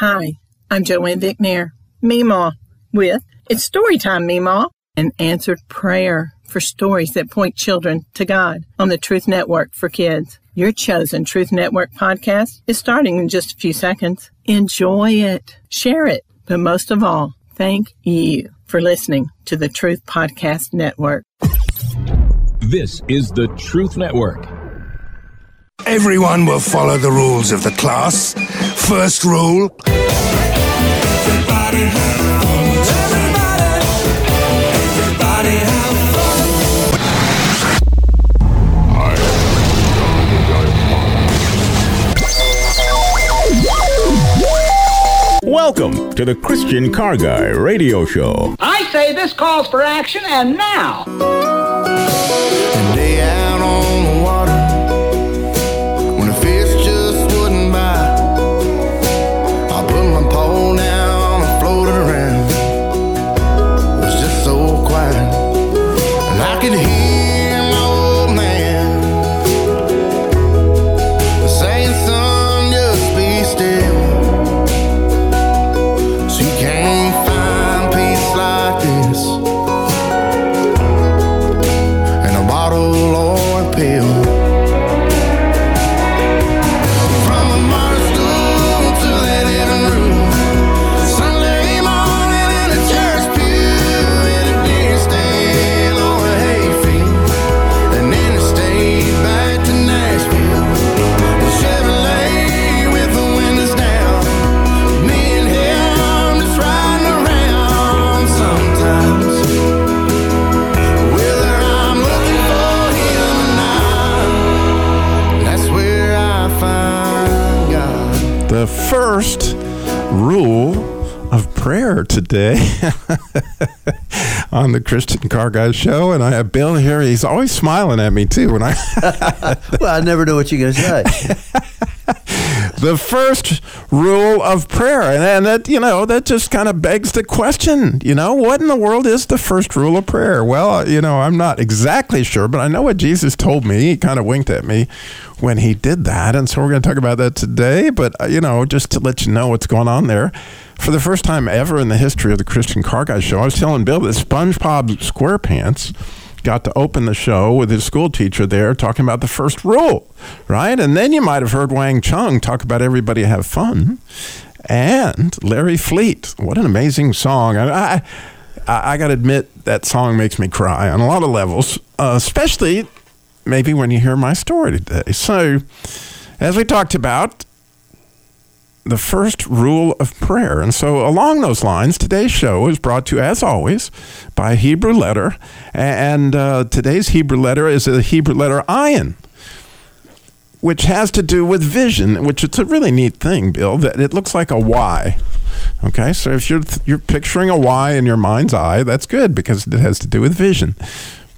Hi, I'm Joanne Vicknair, Meemaw, with It's Storytime, Meemaw, an answered prayer for stories that point children to God on the Truth Network for Kids. Your chosen Truth Network podcast is starting in just a few seconds. Enjoy it, share it, but most of all, thank you for listening to the Truth Podcast Network. This is the Truth Network. Everyone will follow the rules of the class. First rule. Everybody have fun. Everybody, everybody have Welcome to the Christian Car Guy Radio Show. I say this calls for action, and now. And day out on the water, on the Christian Car Guy Show. And I have Bill here. He's always smiling at me, too. When I Well, I never know what you're going to say. the first rule of prayer. And, and that, you know, that just kind of begs the question, you know, what in the world is the first rule of prayer? Well, uh, you know, I'm not exactly sure, but I know what Jesus told me. He kind of winked at me when he did that. And so we're going to talk about that today. But, uh, you know, just to let you know what's going on there. For the first time ever in the history of the Christian Car Guy Show, I was telling Bill that SpongeBob SquarePants got to open the show with his school teacher there talking about the first rule, right? And then you might have heard Wang Chung talk about everybody have fun. And Larry Fleet, what an amazing song. I, I, I got to admit, that song makes me cry on a lot of levels, uh, especially maybe when you hear my story today. So, as we talked about, the first rule of prayer. And so, along those lines, today's show is brought to you, as always, by a Hebrew Letter. And uh, today's Hebrew letter is a Hebrew letter ayin, which has to do with vision, which it's a really neat thing, Bill, that it looks like a Y. Okay, so if you're you're picturing a Y in your mind's eye, that's good because it has to do with vision.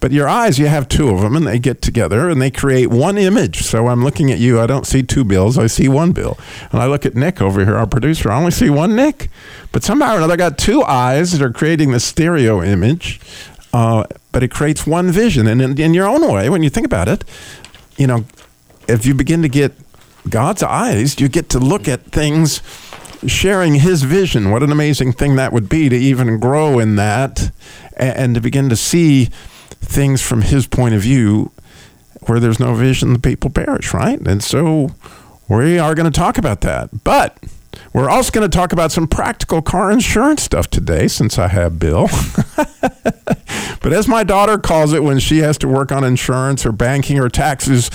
But your eyes, you have two of them, and they get together and they create one image. So I'm looking at you. I don't see two bills. I see one bill. And I look at Nick over here, our producer. I only see one Nick. But somehow or another, I got two eyes that are creating the stereo image. Uh, but it creates one vision. And in, in your own way, when you think about it, you know, if you begin to get God's eyes, you get to look at things sharing his vision. What an amazing thing that would be to even grow in that and, and to begin to see things from his point of view where there's no vision, the people perish, right? And so we are going to talk about that. But we're also going to talk about some practical car insurance stuff today since I have Bill. but as my daughter calls it when she has to work on insurance or banking or taxes,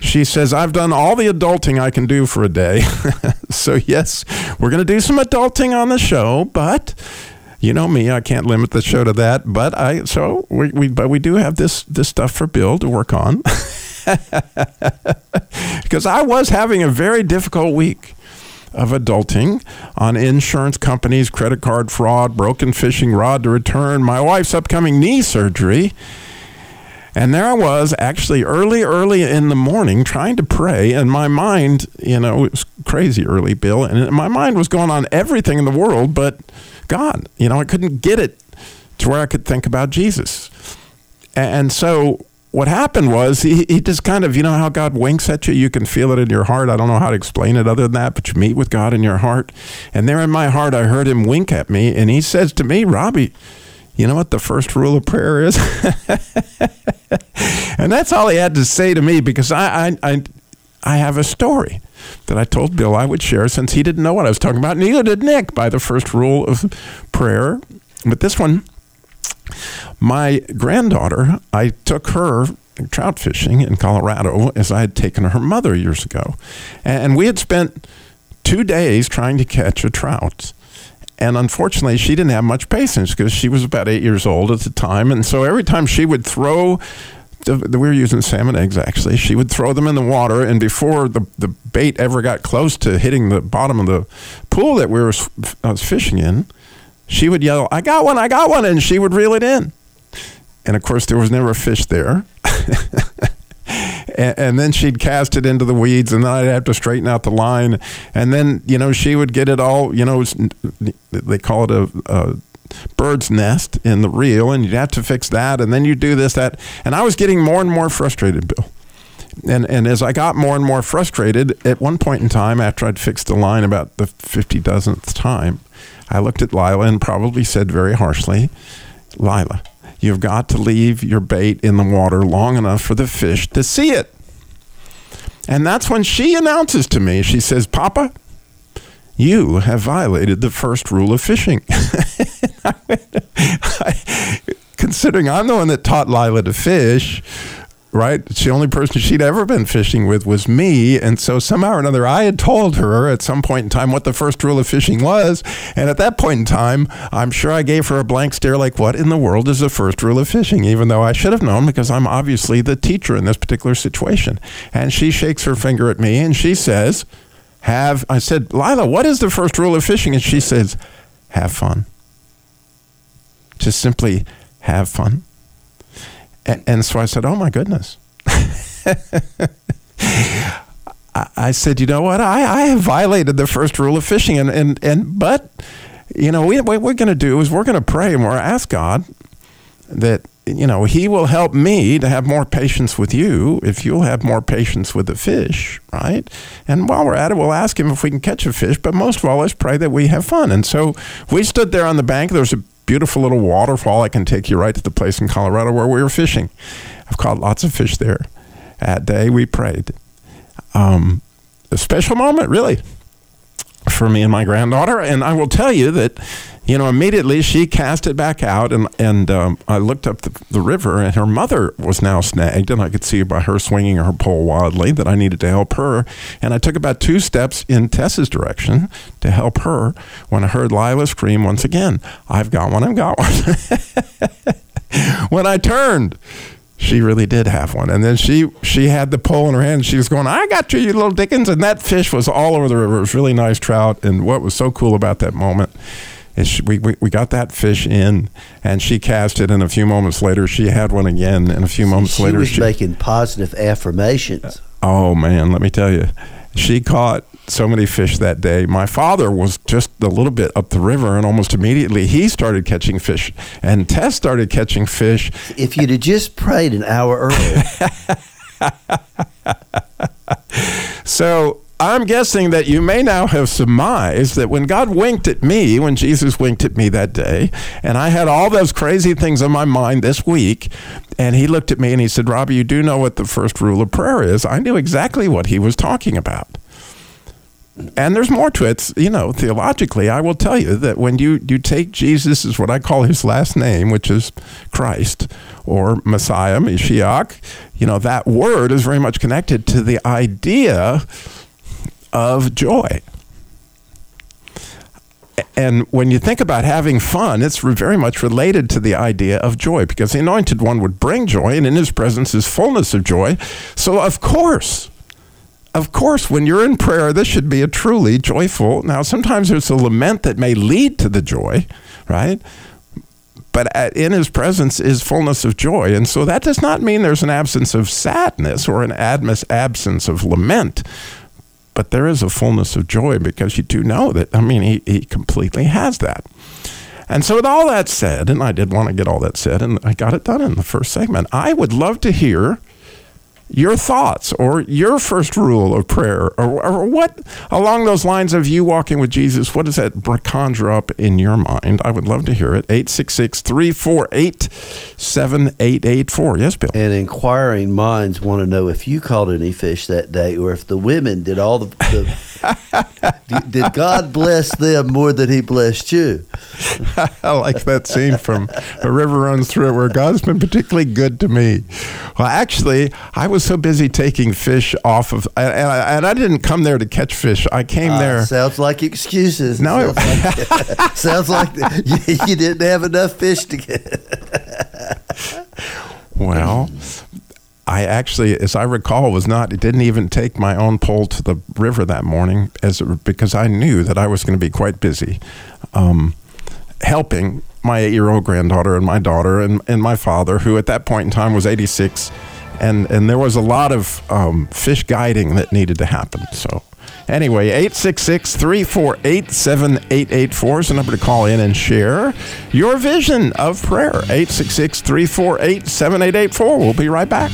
she says, I've done all the adulting I can do for a day. so, yes, we're going to do some adulting on the show, but you know me, I can't limit the show to that. But I so we, we but we do have this this stuff for Bill to work on because I was having a very difficult week of adulting on insurance companies, credit card fraud, broken fishing rod to return, my wife's upcoming knee surgery. And there I was, actually early, early in the morning, trying to pray, and my mind, you know, it was crazy early, Bill, and my mind was going on everything in the world but God. You know, I couldn't get it to where I could think about Jesus. And so what happened was he, he just kind of, you know how God winks at you? You can feel it in your heart. I don't know how to explain it other than that, but you meet with God in your heart. And there in my heart, I heard him wink at me, and he says to me, Robby, you know what the first rule of prayer is? and that's all he had to say to me because I, I, I, I have a story that I told Bill I would share since he didn't know what I was talking about. Neither did Nick by the first rule of prayer. But this one, my granddaughter, I took her trout fishing in Colorado as I had taken her mother years ago. And we had spent two days trying to catch a trout. And unfortunately, she didn't have much patience because she was about eight years old at the time. And so every time she would throw, we were using salmon eggs actually, she would throw them in the water. And before the, the bait ever got close to hitting the bottom of the pool that we were was uh, fishing in, she would yell, I got one, I got one. And she would reel it in. And of course, there was never a fish there. and, and, then she'd cast it into the weeds, and then I'd have to straighten out the line. And then, you know, she would get it all, you know, they call it a, a bird's nest in the reel, and you'd have to fix that. And then you do this, that. And I was getting more and more frustrated, Bill. And, and as I got more and more frustrated, at one point in time, after I'd fixed the line about the 50 dozenth time, I looked at Lila and probably said very harshly, Lila, You've got to leave your bait in the water long enough for the fish to see it. And that's when she announces to me, she says, Papa, you have violated the first rule of fishing. Considering I'm the one that taught Lila to fish, right? The only person she'd ever been fishing with was me. And so somehow or another, I had told her at some point in time what the first rule of fishing was. And at that point in time, I'm sure I gave her a blank stare like, what in the world is the first rule of fishing? Even though I should have known because I'm obviously the teacher in this particular situation. And she shakes her finger at me and she says, have, I said, Lila, what is the first rule of fishing? And she says, have fun. Just simply have fun. And, so I said, Oh my goodness. I, said, You know what? I, I have violated the first rule of fishing. And, and, and but, you know, we, what we're going to do is we're going to pray and we're ask God that you know, he will help me to have more patience with you if you'll have more patience with the fish, right? And while we're at it, we'll ask him if we can catch a fish, but most of all, let's pray that we have fun. And so we stood there on the bank. There was a beautiful little waterfall. I can take you right to the place in Colorado where we were fishing. I've caught lots of fish there. That day we prayed. Um, a special moment, really, for me and my granddaughter. And I will tell you that you know, immediately she cast it back out, and and um, I looked up the, the river, and her mother was now snagged, and I could see by her swinging her pole wildly that I needed to help her. And I took about two steps in Tessa's direction to help her when I heard Lila scream once again, "I've got one! I've got one!" when I turned, she really did have one. And then she she had the pole in her hand. And she was going, "I got you, you little Dickens!" And that fish was all over the river. It was really nice trout. And what was so cool about that moment she, we, we, we got that fish in, and she cast it, and a few moments later, she had one again, and a few moments she later, was she was making positive affirmations. Oh man, let me tell you, she caught so many fish that day. My father was just a little bit up the river, and almost immediately he started catching fish, and Tess started catching fish. If you'd have just prayed an hour earlier. so I'm guessing that you may now have surmised that when God winked at me, when Jesus winked at me that day, and I had all those crazy things on my mind this week, and he looked at me and he said, Robby, you do know what the first rule of prayer is. I knew exactly what he was talking about. And there's more to it. You know, theologically, I will tell you that when you, you take Jesus is what I call his last name, which is Christ or Messiah, Mashiach, you know, that word is very much connected to the idea of joy. And when you think about having fun, it's very much related to the idea of joy because the anointed one would bring joy, and in his presence is fullness of joy. So, of course, of course, when you're in prayer, this should be a truly joyful. Now, sometimes there's a lament that may lead to the joy, right? But in his presence is fullness of joy. And so that does not mean there's an absence of sadness or an absence of lament but there is a fullness of joy because you do know that, I mean, he, he completely has that. And so, with all that said, and I did want to get all that said, and I got it done in the first segment, I would love to hear your thoughts or your first rule of prayer or, or what along those lines of you walking with jesus what does that conjure up in your mind? I would love to hear it. 866-348-7884 yes bill. And inquiring minds want to know if you caught any fish that day, or if the women did all the. the did, God bless them more than He blessed you? I like that scene from A River Runs Through It where God's been particularly good to me. Well, actually, I was so busy taking fish off of, and I, and I didn't come there to catch fish. I came Ah, there. sounds like excuses. No, sounds like, sounds like you, you didn't have enough fish to get. Well, I actually, as I recall, was not. It didn't even take my own pole to the river that morning, as because I knew that I was going to be quite busy, um, helping my eight-year-old granddaughter and my daughter and, and my father, who at that point in time was 86, and and there was a lot of um, fish guiding that needed to happen. So. Anyway, 866 348 7884 is the number to call in and share your vision of prayer. 866 348 7884. We'll be right back.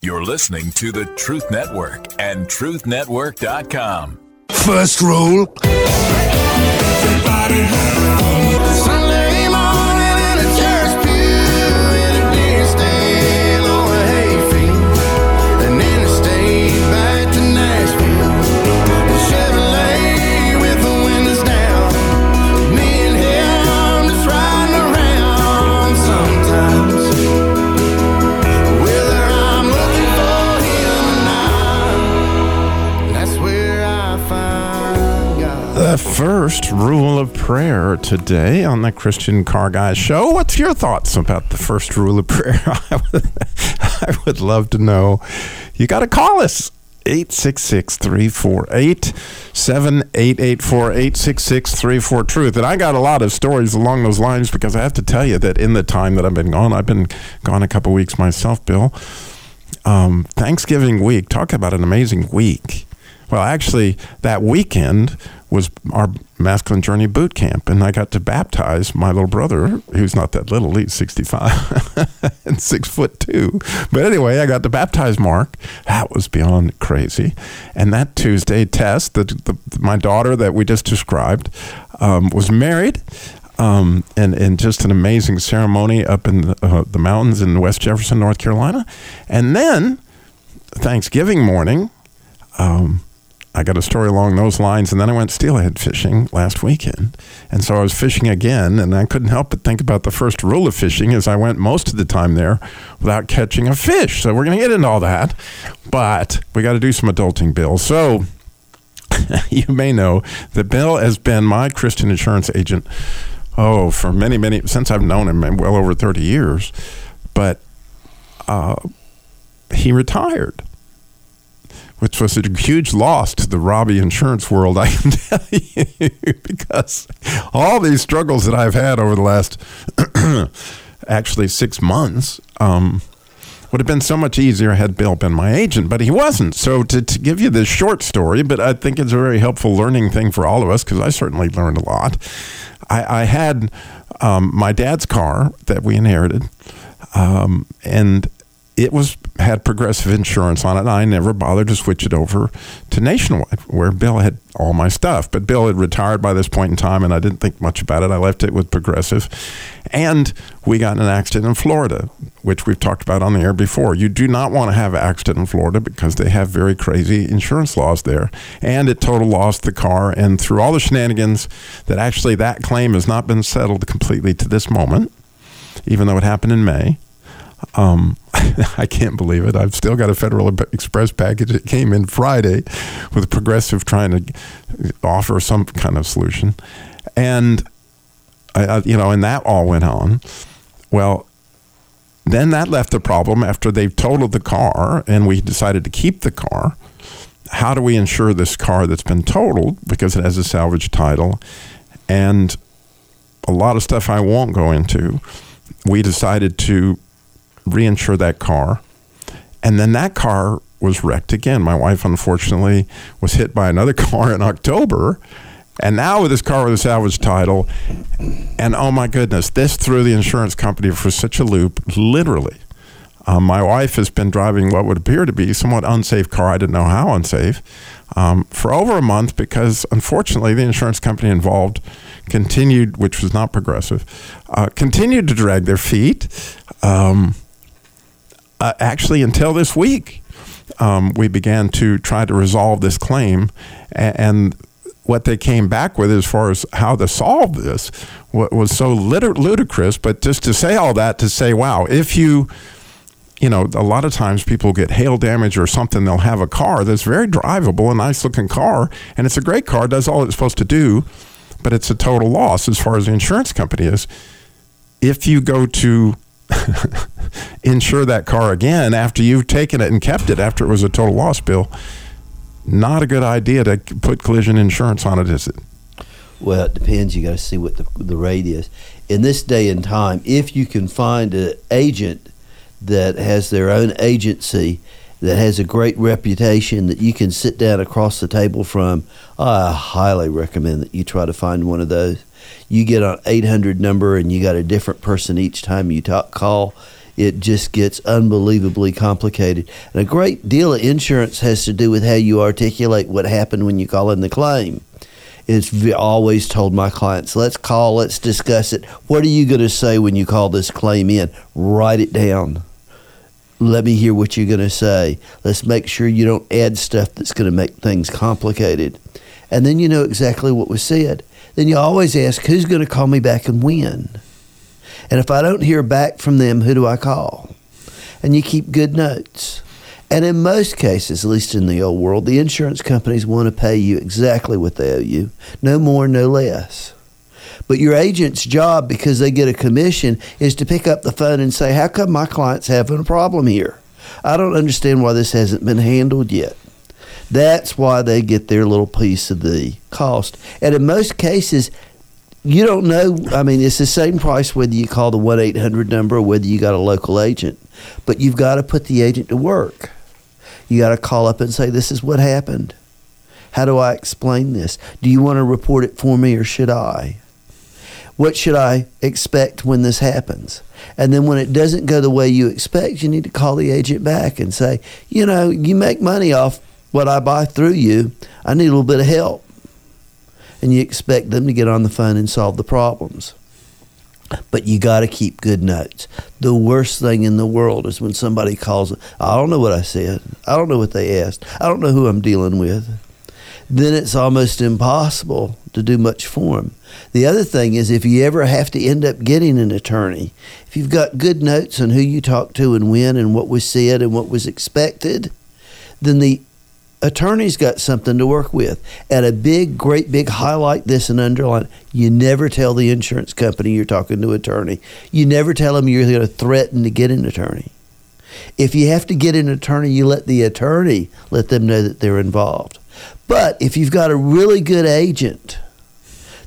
You're listening to the Truth Network and truthnetwork.com. First rule The first rule of prayer today on the Christian Car Guy Show. What's your thoughts about the first rule of prayer? I would, I would love to know. You got to call us. 866 348 7884 866 34 Truth. And I got a lot of stories along those lines because I have to tell you that in the time that I've been gone, I've been gone a couple weeks myself, Bill. Um, Thanksgiving week, talk about an amazing week. Well, actually, that weekend was our masculine journey boot camp, and I got to baptize my little brother, who's not that little, he's 65 and six foot two. But anyway, I got to baptize Mark. That was beyond crazy. And that Tuesday, test, the, the, my daughter that we just described, um, was married. Um, and, and just an amazing ceremony up in the, uh, the mountains in West Jefferson, North Carolina. And then Thanksgiving morning, um, I got a story along those lines, and then I went steelhead fishing last weekend, and so I was fishing again, and I couldn't help but think about the first rule of fishing, as I went most of the time there without catching a fish. So we're going to get into all that, but we got to do some adulting, Bill. So you may know that Bill has been my Christian insurance agent. Oh, for many, many since I've known him, well over thirty years, but uh, he retired which was a huge loss to the Robby insurance world, I can tell you, because all these struggles that I've had over the last actually six months um, would have been so much easier had Bill been my agent, but he wasn't. So to, to give you this short story, but I think it's a very helpful learning thing for all of us because I certainly learned a lot. I, I had um, my dad's car that we inherited, um, and it was had progressive insurance on it. And I never bothered to switch it over to Nationwide, where Bill had all my stuff. But Bill had retired by this point in time, and I didn't think much about it. I left it with Progressive, and we got in an accident in Florida, which we've talked about on the air before. You do not want to have an accident in Florida because they have very crazy insurance laws there, and it total lost the car. And through all the shenanigans, that actually that claim has not been settled completely to this moment, even though it happened in May. Um, I can't believe it. I've still got a Federal Express package that came in Friday with Progressive trying to offer some kind of solution. And, I, you know, and that all went on. Well, then that left the problem after they've totaled the car and we decided to keep the car. How do we insure this car that's been totaled because it has a salvage title and a lot of stuff I won't go into? we decided to reinsure that car. And then that car was wrecked again. My wife, unfortunately, was hit by another car in October. And now with this car with a salvage title, and oh my goodness, this threw the insurance company for such a loop, literally. Um, my wife has been driving what would appear to be somewhat unsafe car. I didn't know how unsafe um, for over a month because, unfortunately, the insurance company involved continued, which was not progressive, uh, continued to drag their feet. Um, uh, actually, until this week, um, we began to try to resolve this claim, a- and what they came back with as far as how to solve this wa- was so ludicrous. But just to say all that, to say, wow, if you you know, a lot of times people get hail damage or something. They'll have a car that's very drivable, a nice looking car, and it's a great car, does all it's supposed to do, but it's a total loss as far as the insurance company is. If you go to insure that car again after you've taken it and kept it after it was a total loss bill, not a good idea to put collision insurance on it, is it? Well, it depends. You got to see what the, the rate is. In this day and time, if you can find an agent that has their own agency, that has a great reputation, that you can sit down across the table from, I highly recommend that you try to find one of those. You get an 800 number and you got a different person each time you talk, call. It just gets unbelievably complicated. And a great deal of insurance has to do with how you articulate what happened when you call in the claim it's always told my clients, let's call, let's discuss it. What are you going to say when you call this claim in? Write it down. Let me hear what you're going to say. Let's make sure you don't add stuff that's going to make things complicated. And then you know exactly what was said. Then you always ask, who's going to call me back and when? And if I don't hear back from them, who do I call? And you keep good notes. And in most cases, at least in the old world, the insurance companies want to pay you exactly what they owe you, no more, no less. But your agent's job, because they get a commission, is to pick up the phone and say, How come my client's having a problem here? I don't understand why this hasn't been handled yet. That's why they get their little piece of the cost. And in most cases, you don't know. I mean, it's the same price whether you call the 1 800 number or whether you got a local agent. But you've got to put the agent to work. You got to call up and say, This is what happened. How do I explain this? Do you want to report it for me or should I? What should I expect when this happens? And then when it doesn't go the way you expect, you need to call the agent back and say, You know, you make money off what I buy through you. I need a little bit of help. And you expect them to get on the phone and solve the problems. But you got to keep good notes. The worst thing in the world is when somebody calls, I don't know what I said. I don't know what they asked. I don't know who I'm dealing with. Then it's almost impossible to do much for them. The other thing is if you ever have to end up getting an attorney, if you've got good notes on who you talked to and when and what was said and what was expected, then the attorney's got something to work with. At a big, great big highlight this and underline you never tell the insurance company you're talking to an attorney. You never tell them you're going to threaten to get an attorney. If you have to get an attorney, you let the attorney let them know that they're involved. But if you've got a really good agent,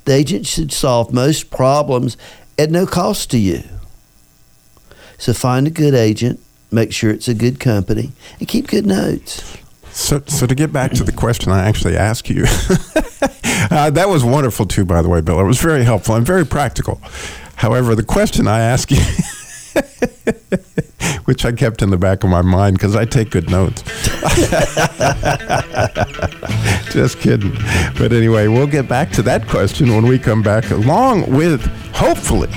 the agent should solve most problems at no cost to you. So find a good agent, make sure it's a good company, and keep good notes. So, so to get back to the question I actually asked you, uh, that was wonderful too, by the way, Bill. It was very helpful and very practical. However, the question I asked you, which I kept in the back of my mind because I take good notes. Just kidding. But anyway, we'll get back to that question when we come back, along with hopefully.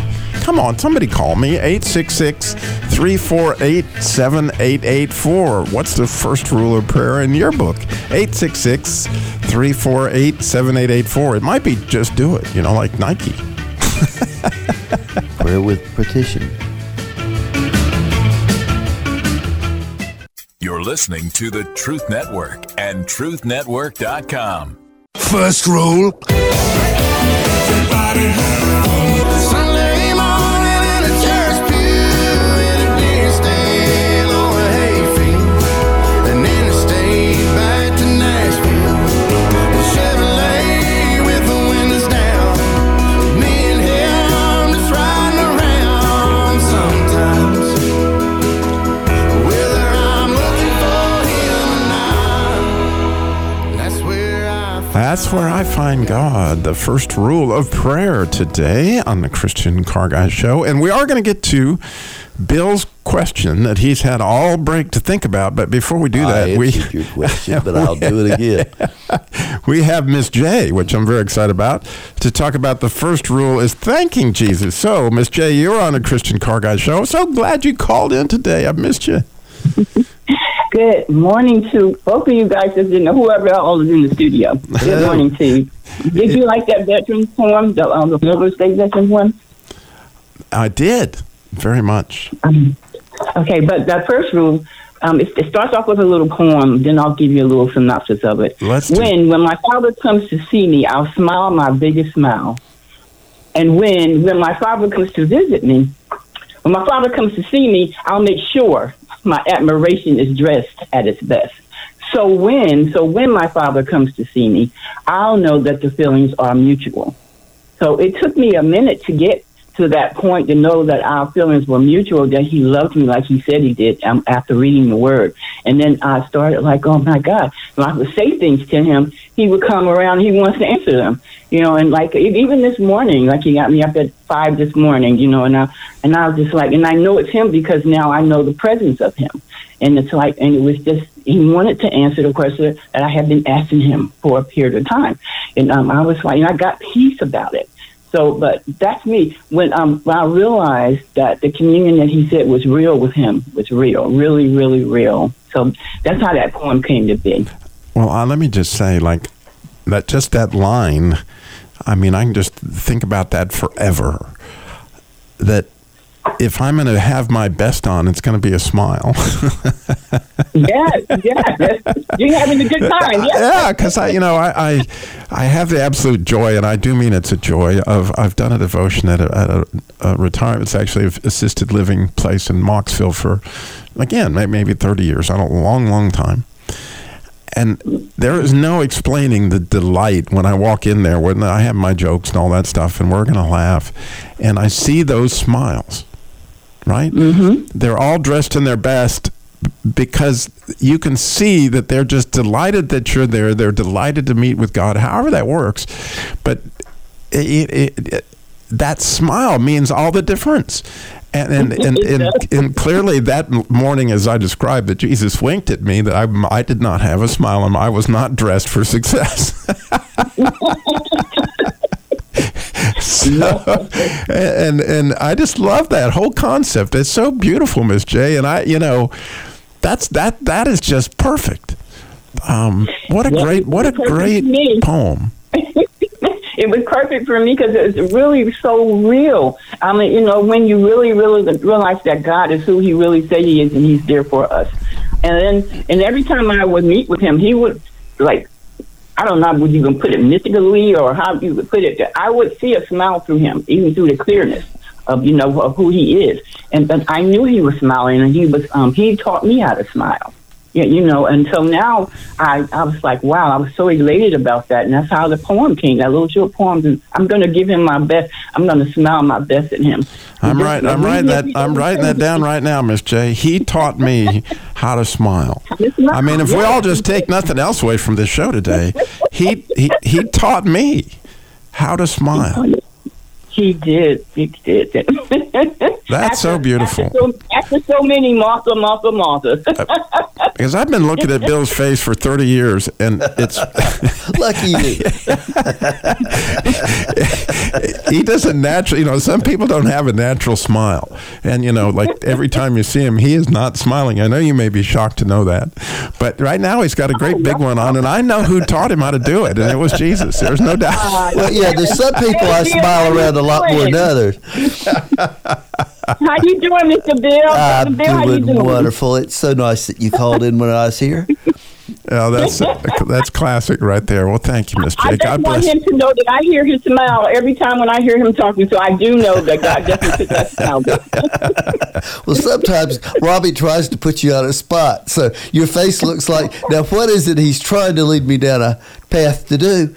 Come on, somebody call me 866 348 7884. What's the first rule of prayer in your book? 866 348 7884. It might be just do it, you know, like Nike. Prayer with petition. You're listening to the Truth Network and TruthNetwork.com. First rule That's where I find God, the first rule of prayer today on the Christian Car Guy Show. And we are going to get to Bill's question that he's had all break to think about. But before we do that, I we your question, but I'll do it again. we have Miss J, which I'm very excited about, to talk about the first rule is thanking Jesus. So, Miss J, you're on the Christian Car Guy Show. So glad you called in today. I've missed you. Good morning to both of you guys that's in the, whoever else is in the studio. Good morning to you. Did you like that veteran poem, the, um, the River State veteran one? I did very much. Okay, but that first rule, um, it, it starts off with a little poem. Then I'll give you a little synopsis of it. Let's when when my father comes to see me, I'll smile my biggest smile. And when when my father comes to visit me, when my father comes to see me, I'll make sure my admiration is dressed at its best. So when so when my father comes to see me, I'll know that the feelings are mutual. So it took me a minute to get to that point to know that our feelings were mutual, that he loved me like he said he did um, after reading the word. And then I started like, oh my God, when I would say things to him, he would come around, he wants to answer them, you know, and like even this morning, like he got me up at five this morning, you know, and I, and I was just like, and I know it's him because now I know the presence of him. And it's like, and it was just, he wanted to answer the question that I had been asking him for a period of time. And um, I was like, and I got peace about it. So, but that's me. When um, when I realized that the communion that he said was real with him was real, really, really real. So that's how that poem came to be. Well, uh, let me just say, like that, just that line. I mean, I can just think about that forever. That if I'm going to have my best on, it's going to be a smile. Yes, yes. You're having a good time. Yes. yeah, because I, you know, I, I, I have the absolute joy, and I do mean it's a joy of I've done a devotion at a, at a, a retirement. It's actually an assisted living place in Mocksville for, again, maybe thirty years. I don't long, long time. And there is no explaining the delight when I walk in there when I have my jokes and all that stuff, and we're going to laugh, and I see those smiles, right? Mm-hmm. They're all dressed in their best because you can see that they're just delighted that you're there. They're delighted to meet with God, however that works. But it, it, it, that smile means all the difference. And and, and, and, and clearly that morning, as I described, that Jesus winked at me that I, I did not have a smile and I was not dressed for success. so, and and I just love that whole concept. It's so beautiful, Miss J. And I, you know, that's that that is just perfect. Um, what a great what a great poem. it was perfect for me because it's really so real. I mean, you know, when you really, really realize that God is who He really say He is, and He's there for us. And then, and every time I would meet with Him, He would like, I don't know, would you can put it mystically or how you would put it. I would see a smile through Him, even through the clearness of you know of who He is. And but I knew He was smiling, and He was um, He taught me how to smile. Yeah, you know, and so now I, I was like, wow, I was so elated about that, and that's how the poem came. That little short poem, and I'm going to give him my best. I'm going to smile my best at him. I'm right. I'm writing that. I'm writing that down right now, Miss J. He taught me how to smile. I mean, if we all just take nothing else away from this show today, he he he taught me how to smile. He did. He did. That's so beautiful. After so, after so many Martha, Martha, Martha. Because I've been looking at Bill's face for 30 years, and it's Lucky you. he doesn't naturally. You know, some people don't have a natural smile, and you know, like every time you see him, he is not smiling. I know you may be shocked to know that, but right now he's got a great big one on, and I know who taught him how to do it, and it was Jesus. There's no doubt. Well, yeah, there's some people I smile around a lot more than others. how you doing, Mr. Bill? I'm Mr. Bill, how you doing doing? wonderful. It's so nice that you called in when I was here. Yeah, oh, that's that's classic right there. Well, thank you, Miss I J. just God want bless. him to know that I hear his smile every time when I hear him talking, so I do know that God definitely took that smile. Well, sometimes Robby tries to put you on a spot, so your face looks like. Now, what is it he's trying to lead me down a path to do?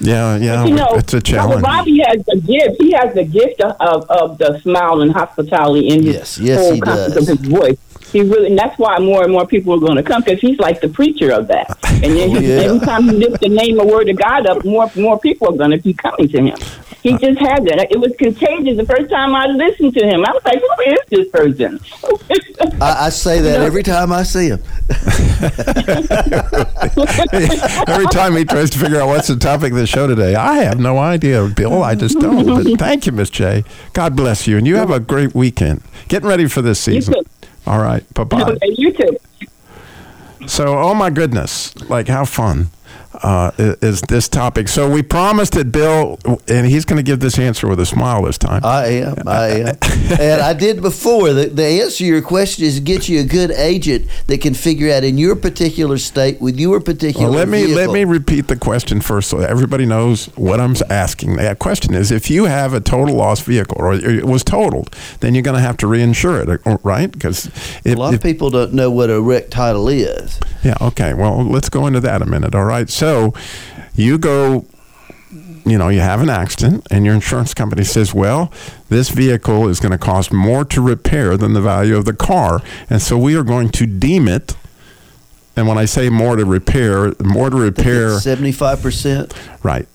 Yeah, yeah, you know, it's a challenge. Robby has the gift. He has the gift of, of, of the smile and hospitality in his Yes, yes, whole he concept does. of his voice. He really, and that's why more and more people are going to come because he's like the preacher of that. And then Oh, he, yeah. every time he lifts the name of word of God up, more more people are going to be coming to him. He Uh. just had that. It was contagious. The first time I listened to him, I was like, "Who is this person?" I, I say that every time I see him. Every time he tries to figure out what's the topic of the show today, I have no idea, Bill. I just don't. But thank you, Miss J. God bless you, and you have a great weekend. Getting ready for this season. too. All right, bye bye. okay, you too. So, oh my goodness, like how fun uh, is this topic? So we promised it, Bill, and he's going to give this answer with a smile this time. I am. I am. and I did before. The, the answer to your question is get you a good agent that can figure out in your particular state with your particular Well, let me let me repeat the question first, so everybody knows what I'm asking. That question is: If you have a total loss vehicle, or it was totaled, then you're going to have to reinsure it, uh, right? Because a lot of people don't know what a wreck title is. Yeah. Okay. Well, let's go into that a minute. All right. So, you go. You know, you have an accident, and your insurance company says, "Well, this vehicle is going to cost more to repair than the value of the car, and so we are going to deem it." And when I say more to repair, more to repair, Seventy-five percent. Right.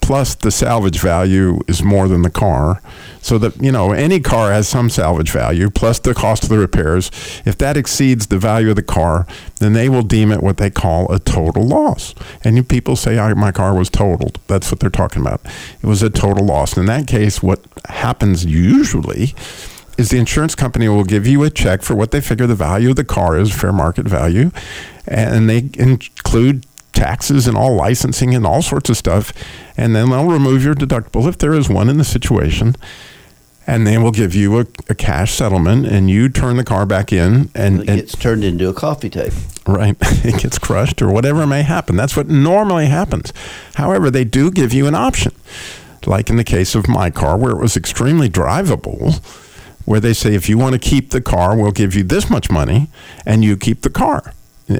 Plus the salvage value is more than the car. So that, you know, any car has some salvage value plus the cost of the repairs. If that exceeds the value of the car, then they will deem it what they call a total loss. And people say, "I- my car was totaled. That's what they're talking about. It was a total loss. In that case, what happens usually is the insurance company will give you a check for what they figure the value of the car is, fair market value, and they include taxes and all licensing and all sorts of stuff, and then they'll remove your deductible if there is one in the situation, and they will give you a, a cash settlement, and you turn the car back in, and, It and gets turned into a coffee table. right, it gets crushed or whatever may happen. That's what normally happens. However, they do give you an option, like in the case of my car, where it was extremely drivable, where they say if you want to keep the car, we'll give you this much money, and you keep the car.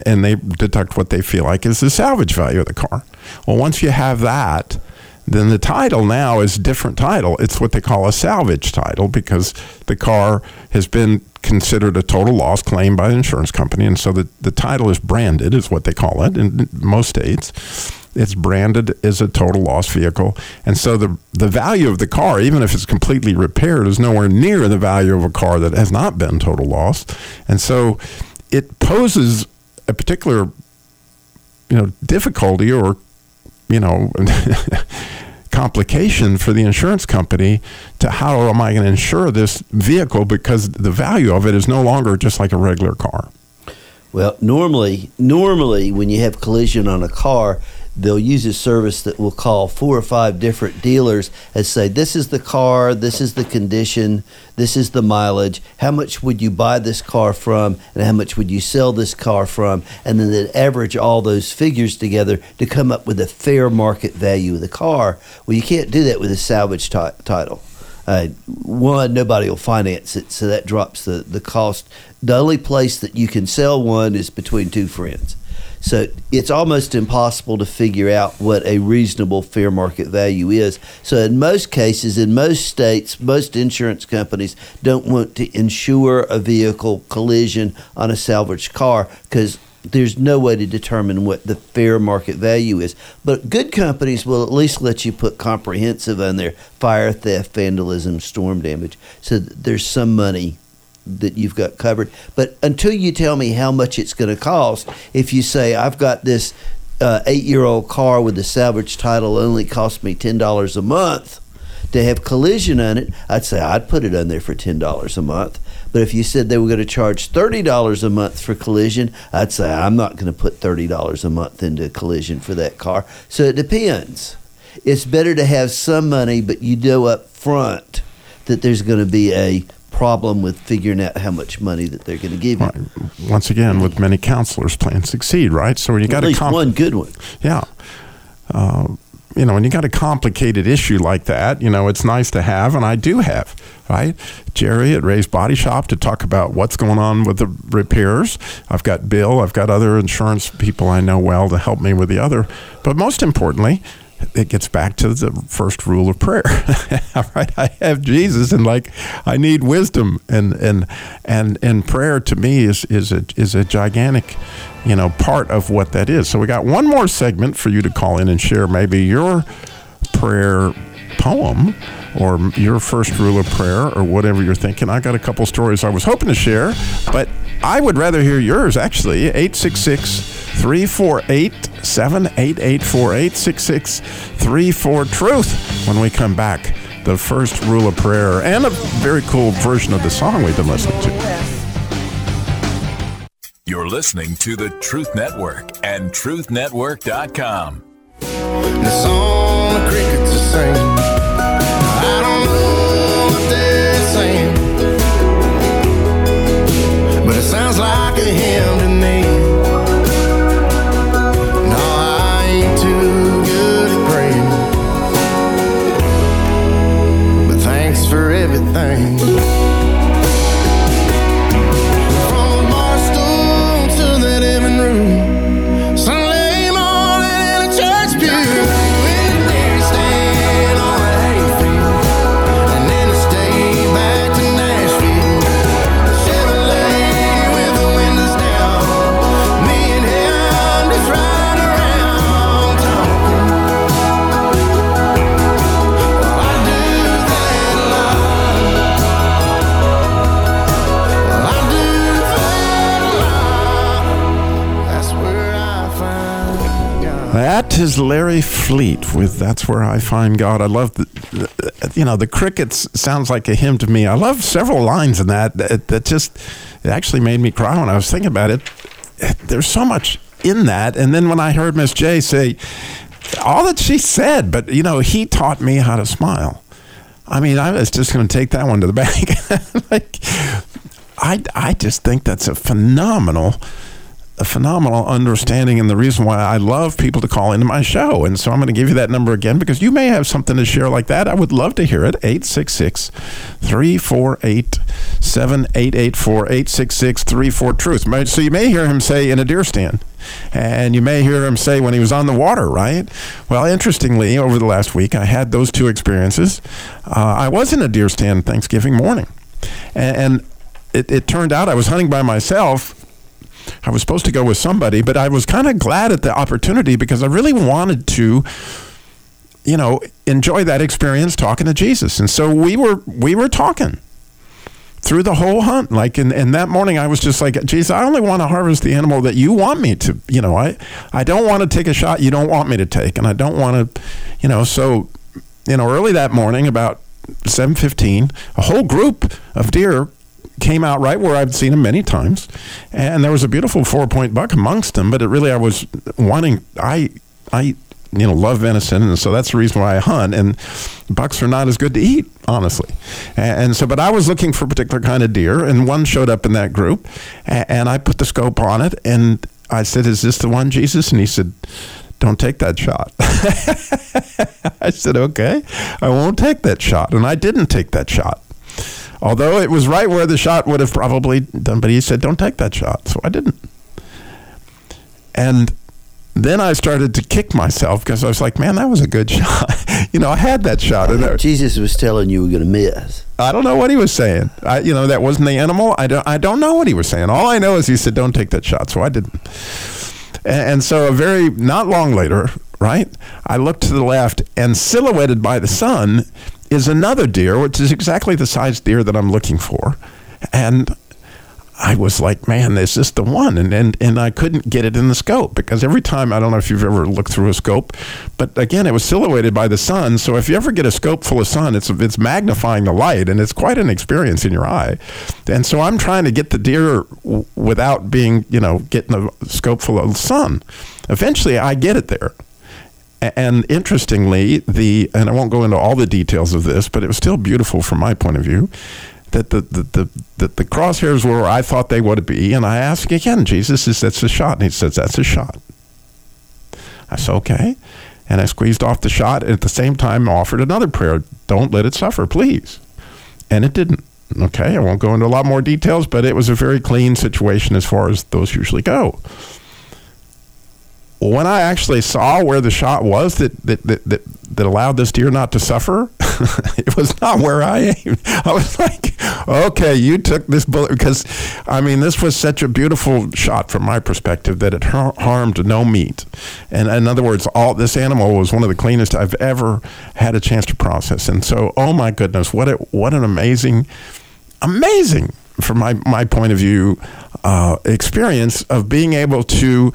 And they deduct what they feel like is the salvage value of the car. Well, once you have that, then the title now is a different title. It's what they call a salvage title because the car has been considered a total loss claim by the insurance company, and so the, the title is branded, is what they call it in most states. It's branded as a total loss vehicle, and so the the value of the car, even if it's completely repaired, is nowhere near the value of a car that has not been total loss, and so it poses a particular you know difficulty or you know complication for the insurance company to how am I going to insure this vehicle because the value of it is no longer just like a regular car. Well, normally, normally when you have collision on a car, they'll use a service that will call four or five different dealers and say, "This is the car, this is the condition, this is the mileage. How much would you buy this car from, and how much would you sell this car from?" And then they average all those figures together to come up with a fair market value of the car. Well, you can't do that with a salvage ti- title. Uh, one, nobody will finance it, so that drops the, the cost. The only place that you can sell one is between two friends. So it's almost impossible to figure out what a reasonable fair market value is. So in most cases, in most states, most insurance companies don't want to insure a vehicle collision on a salvaged car because there's no way to determine what the fair market value is. But good companies will at least let you put comprehensive on there fire, theft, vandalism, storm damage. So there's some money that you've got covered. But until you tell me how much it's going to cost, if you say, I've got this uh, eight year old car with the salvage title only cost me $10 a month to have collision on it, I'd say I'd put it on there for $10 a month. But if you said they were going to charge $30 a month for collision, I'd say I'm not going to put $30 a month into collision for that car. So it depends. It's better to have some money, but you know up front that there's going to be a problem with figuring out how much money that they're going to give you. Once again, with many counselors, plans succeed, right? So when you got At a comp- one good one. Yeah. Uh, you know, when you got a complicated issue like that, you know, it's nice to have, and I do have, right? Jerry at Ray's Body Shop to talk about what's going on with the repairs. I've got Bill, I've got other insurance people I know well to help me with the other. But most importantly, it gets back to the first rule of prayer. right I have Jesus, and like I need wisdom, and and and and prayer to me is is a is a gigantic, you know, part of what that is. So we got one more segment for you to call in and share maybe your prayer poem or your first rule of prayer or whatever you're thinking. I got a couple stories I was hoping to share, but I would rather hear yours actually. 866 348 7884 866 34 Truth when we come back. The first rule of prayer and a very cool version of the song we've been listening to. You're listening to the Truth Network and truthnetwork.com. The song the crickets are singing. I don't know what they're saying, but it sounds like a hymn to me. For That is Larry Fleet with "That's Where I Find God." I love the, you know, the crickets sounds like a hymn to me. I love several lines in that that, that just it actually made me cry when I was thinking about it. There's so much in that, and then when I heard Miss J say all that she said, but you know, he taught me how to smile. I mean, I was just going to take that one to the bank. like, I, I just think that's a phenomenal a phenomenal understanding and the reason why I love people to call into my show. And so I'm going to give you that number again because you may have something to share like that. I would love to hear it. 866 348 7884 866 34 Truth. So you may hear him say in a deer stand. And you may hear him say when he was on the water, right? Well, interestingly, over the last week, I had those two experiences. Uh, I was in a deer stand Thanksgiving morning. And, and it, it turned out I was hunting by myself I was supposed to go with somebody, but I was kind of glad at the opportunity because I really wanted to, you know, enjoy that experience talking to Jesus. And so we were we were talking through the whole hunt. Like in, that morning I was just like, Jesus, I only want to harvest the animal that you want me to, you know, I I don't want to take a shot you don't want me to take. And I don't want to, you know, so you know, early that morning about 7:15, a whole group of deer came out right where I've seen him many times, and there was a beautiful four point buck amongst them. But it really, I was wanting, I, I, you know, love venison, and so that's the reason why I hunt. And bucks are not as good to eat, honestly. And, and so, but I was looking for a particular kind of deer, and one showed up in that group, and, and I put the scope on it, and I said, "Is this the one, Jesus?" And he said. Don't take that shot. I said, okay, I won't take that shot. And I didn't take that shot although it was right where the shot would have probably done. But he said, "Don't take that shot," so I didn't. And then I started to kick myself because I was like, "Man, that was a good shot." you know, I had that shot, and I, Jesus was telling you were going to miss. I don't know what he was saying. I, you know, that wasn't the animal. I don't. I don't know what he was saying. All I know is he said, "Don't take that shot," so I didn't. And, and so, a very not long later, right? I looked to the left, and silhouetted by the sun is another deer, which is exactly the size deer that I'm looking for. And I was like, man, this is this the one? And, and and I couldn't get it in the scope because every time I don't know if you've ever looked through a scope, but again, it was silhouetted by the sun. So if you ever get a scope full of sun, it's it's magnifying the light, and it's quite an experience in your eye. And so I'm trying to get the deer w- without being, you know, getting a scope full of sun. Eventually, I get it there. And interestingly, the and I won't go into all the details of this, but it was still beautiful from my point of view. That the the, the, the, the crosshairs were where I thought they would be, and I asked again, Jesus, is that's a shot? And he says, That's a shot. I said, Okay. And I squeezed off the shot and at the same time offered another prayer, Don't let it suffer, please. And it didn't. Okay, I won't go into a lot more details, but it was a very clean situation as far as those usually go. When I actually saw where the shot was that that that, that, that allowed this deer not to suffer, it was not where I aimed. I was like, okay, you took this bullet because, I mean, this was such a beautiful shot from my perspective that it har- harmed no meat. And in other words, all this animal was one of the cleanest I've ever had a chance to process. And so, oh my goodness, what a, what an amazing, amazing from my, my point of view, uh, experience of being able to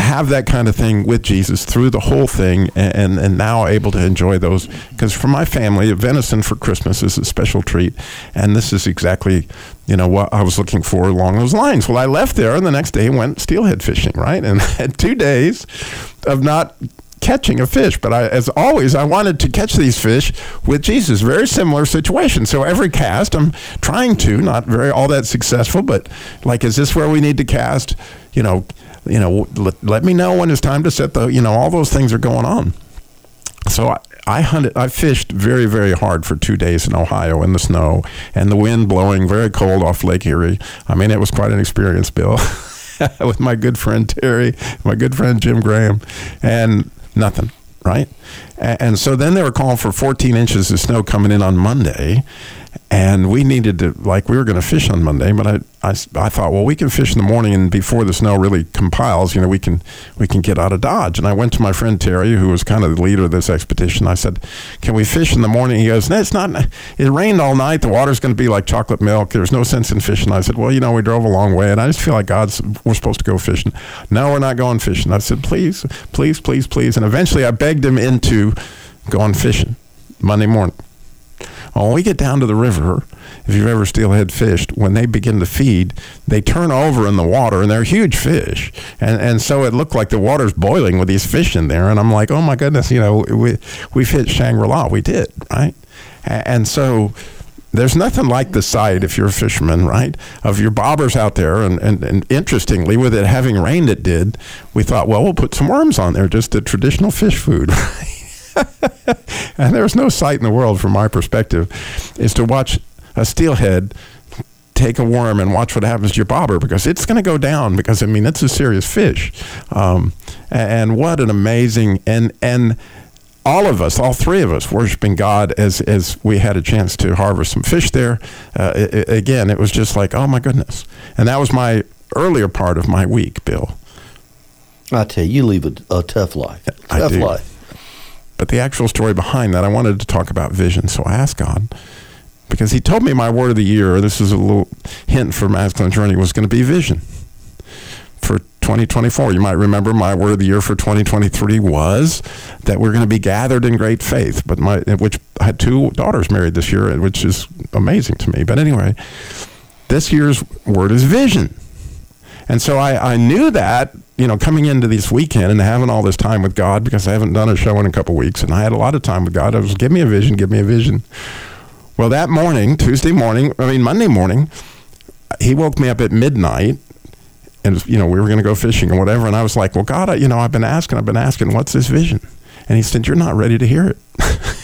have that kind of thing with Jesus through the whole thing, and and, now able to enjoy those. Because for my family, venison for Christmas is a special treat, and this is exactly you know what I was looking for along those lines. Well, I left there, and the next day went steelhead fishing, right, and had two days of not catching a fish. But I, as always, I wanted to catch these fish with Jesus. Very similar situation. So every cast, I'm trying to, not very all that successful, but like, is this where we need to cast? You know, you know, let, let me know when it's time to set the, you know, all those things are going on. So I, I hunted, I fished very, very hard for two days in Ohio in the snow and the wind blowing very cold off Lake Erie. I mean, it was quite an experience, Bill, with my good friend Terry, my good friend Jim Graham, and nothing, right? A- And so then they were calling for 14 inches of snow coming in on Monday. And we needed to, like, we were going to fish on Monday, but I, I, I thought, well, we can fish in the morning, and before the snow really compiles, you know, we can we can get out of Dodge. And I went to my friend Terry, who was kind of the leader of this expedition. I said, "Can we fish in the morning?" He goes, "No, it's not. It rained all night. The water's going to be like chocolate milk. There's no sense in fishing." I said, "Well, you know, we drove a long way, and I just feel like God's we're supposed to go fishing. No, we're not going fishing." I said, "Please, please, please, please." And eventually, I begged him into going fishing Monday morning. When we get down to the river, if you've ever steelhead fished, when they begin to feed, they turn over in the water, and they're huge fish, and and so it looked like the water's boiling with these fish in there, and I'm like, oh my goodness, you know, we we've hit Shangri La, we did, right, and so. There's nothing like the sight, if you're a fisherman, right, of your bobbers out there. And, and, and interestingly, with it having rained, it did. We thought, well, we'll put some worms on there, just the traditional fish food. and there's no sight in the world, from my perspective, is to watch a steelhead take a worm and watch what happens to your bobber because it's going to go down because I mean it's a serious fish, um, and what an amazing and and all of us, all three of us, worshiping God as as we had a chance to harvest some fish there. Uh, i i- again, it was just like oh my goodness, and that was my earlier part of my week, Bill. I tell you, you live a, a tough life. I Tough do. life. But the actual story behind that, I wanted to talk about vision. So I asked God because He told me my word of the year. This is a little hint for Masculine Journey was going to be vision for 2024. You might remember my word of the year for 2023 was that we're going to be gathered in great faith. But my which I had two daughters married this year, which is amazing to me. But anyway, this year's word is vision. And so I, I knew that, you know, coming into this weekend and having all this time with God because I haven't done a show in a couple weeks and I had a lot of time with God. I was, give me a vision, give me a vision. Well, that morning, Tuesday morning, I mean, Monday morning, he woke me up at midnight and, you know, we were going to go fishing or whatever. And I was like, well, God, I, you know, I've been asking, I've been asking, what's this vision? And he said, you're not ready to hear it.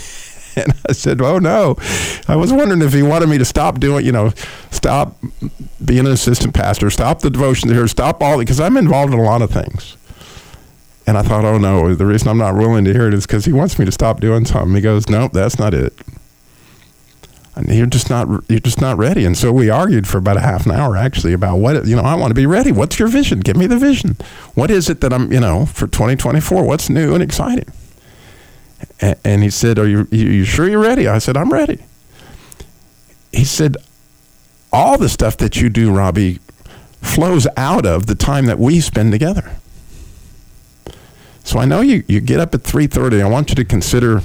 And I said, "Oh no!" I was wondering if he wanted me to stop doing, you know, stop being an assistant pastor, stop the devotion here, stop all because I'm involved in a lot of things. And I thought, "Oh no!" The reason I'm not willing to hear it is because he wants me to stop doing something. He goes, "Nope, that's not it." And you're just not you're just not ready. And so we argued for about a half an hour actually about what you know. I want to be ready. What's your vision? Give me the vision. What is it that I'm you know for 2024? What's new and exciting? And he said, "Are you, you you sure you're ready?" I said, "I'm ready." He said, "All the stuff that you do, Robby, flows out of the time that we spend together." So I know you, you get up at 3:30. I want you to consider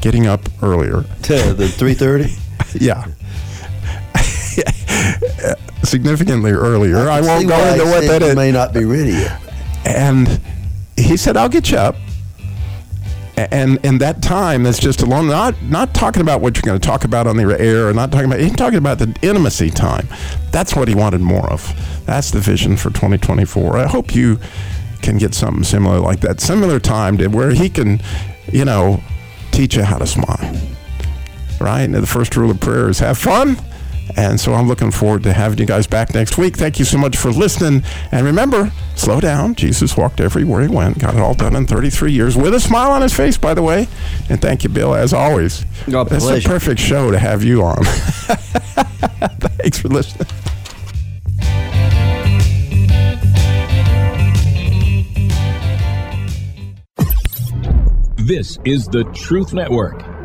getting up earlier. To the three thirty. Yeah. Significantly earlier. I, won't go into what that You may not be ready yet. And he said, "I'll get you up." And in that time, that's just alone. Not not talking about what you're going to talk about on the air, or not talking about. He's talking about the intimacy time. That's what he wanted more of. That's the vision for 2024. I hope you can get something similar like that, similar time to where he can, you know, teach you how to smile. Right. And the first rule of prayer is have fun And so I'm looking forward to having you guys back next week. Thank you so much for listening. And remember, slow down. Jesus walked everywhere he went, got it all done in 33 years with a smile on his face, by the way. And thank you, Bill, as always. Oh, That's a perfect show to have you on. Thanks for listening. This is the Truth Network.